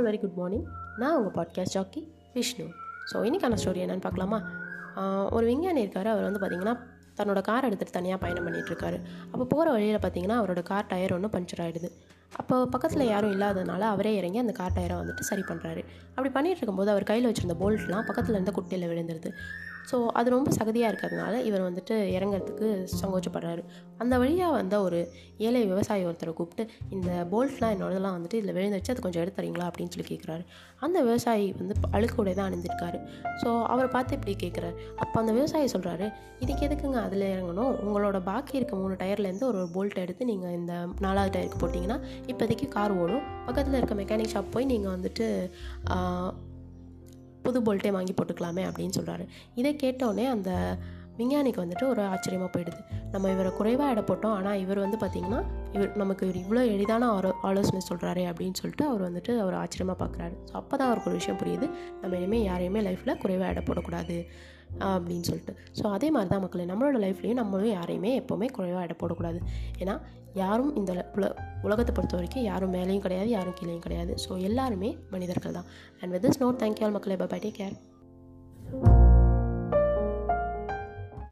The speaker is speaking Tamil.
ஆல் வெரி குட் மார்னிங் நான் உங்கள் பாட்காஸ்ட் ஜாக்கி விஷ்ணு ஸோ இன்றைக்கான ஸ்டோரி என்னென்னு பார்க்கலாமா? ஒரு விஞ்ஞானி இருக்கார். அவர் வந்து பார்த்திங்கன்னா தன்னோட கார் எடுத்துகிட்டு தனியாக பயணம் பண்ணிகிட்ருக்காரு அப்போ போகிற வழியில் பார்த்தீங்கன்னா அவரோட கார் டயர் ஒன்று பஞ்சர் ஆகிடுது அப்போ பக்கத்தில் யாரும் இல்லாததுனால அவரே இறங்கி அந்த கார் டயரை வந்துட்டு சரி பண்ணுறாரு அப்படி பண்ணிகிட்டு இருக்கும்போது அவர் கையில் வச்சிருந்த போல்ட்லாம் பக்கத்தில் இருந்த குட்டையில் விழுந்துருது. ஸோ அது ரொம்ப சகதியாக இருக்கிறதுனால இவர் வந்துட்டு இறங்குறதுக்கு சங்கோச்சப்படுறாரு அந்த வழியாக வந்த ஒரு ஏழை விவசாயி ஒருத்தரை கூப்பிட்டு இந்த போல்ட்லாம் என்னோடதெல்லாம் வந்துட்டு இதில் விழுந்துருச்சு அது கொஞ்சம் எடுத்துறீங்களா? அப்படின்னு சொல்லி கேட்குறாரு அந்த விவசாயி வந்து அழுக்கூடை தான் அணிந்திருக்காரு. ஸோ அவரை பார்த்து இப்படி கேட்குறாரு அப்போ அந்த விவசாயி சொல்கிறாரு இதுக்கு எதுக்குங்க அதில் இறங்கணும்? உங்களோட பாக்கி இருக்க மூணு டயர்லேருந்து ஒரு ஒரு போல்ட் எடுத்து நீங்கள் இந்த நாலாவது டயருக்கு போட்டிங்கன்னா இப்போதைக்கு கார் ஓடும். பக்கத்தில் இருக்க மெக்கானிக் ஷாப் போய் நீங்கள் வந்துட்டு புது போல்ட்டே வாங்கி போட்டுக்கலாமே அப்படின்னு சொல்கிறாரு இதை கேட்டோடனே அந்த விஞ்ஞானிக்கு வந்துட்டு ஒரு ஆச்சரியமாக போயிடுது. நம்ம இவரை குறைவாக எடை போட்டோம். ஆனால் இவர் வந்து பார்த்திங்கன்னா இவர் நமக்கு இவர் இவ்வளோ எளிதான ஆலோ ஆலோசனை சொல்கிறாரே அப்படின்னு சொல்லிட்டு அவர் வந்துட்டு அவர் ஆச்சரியமாக பார்க்குறாரு ஸோ அப்போ தான் அவருக்கு ஒரு விஷயம் புரியுது. நம்ம இனிமேல் யாரையுமே லைஃப்பில் குறைவாக எடை போடக்கூடாது அப்படின்னு சொல்லிட்டு. ஸோ அதே மாதிரி தான் மக்களே நம்மளோட லைஃப்லேயும் நம்மளும் யாரையுமே எப்போவுமே குறைவாக எடை போடக்கூடாது. ஏன்னா யாரும் இந்த உல உலகத்தை பொறுத்த வரைக்கும் யாரும் மேலேயும் கிடையாது யாரும் கீழேயும் கிடையாது. ஸோ எல்லாருமே மனிதர்கள் தான் and with this note thank you all மக்களே. Bye take care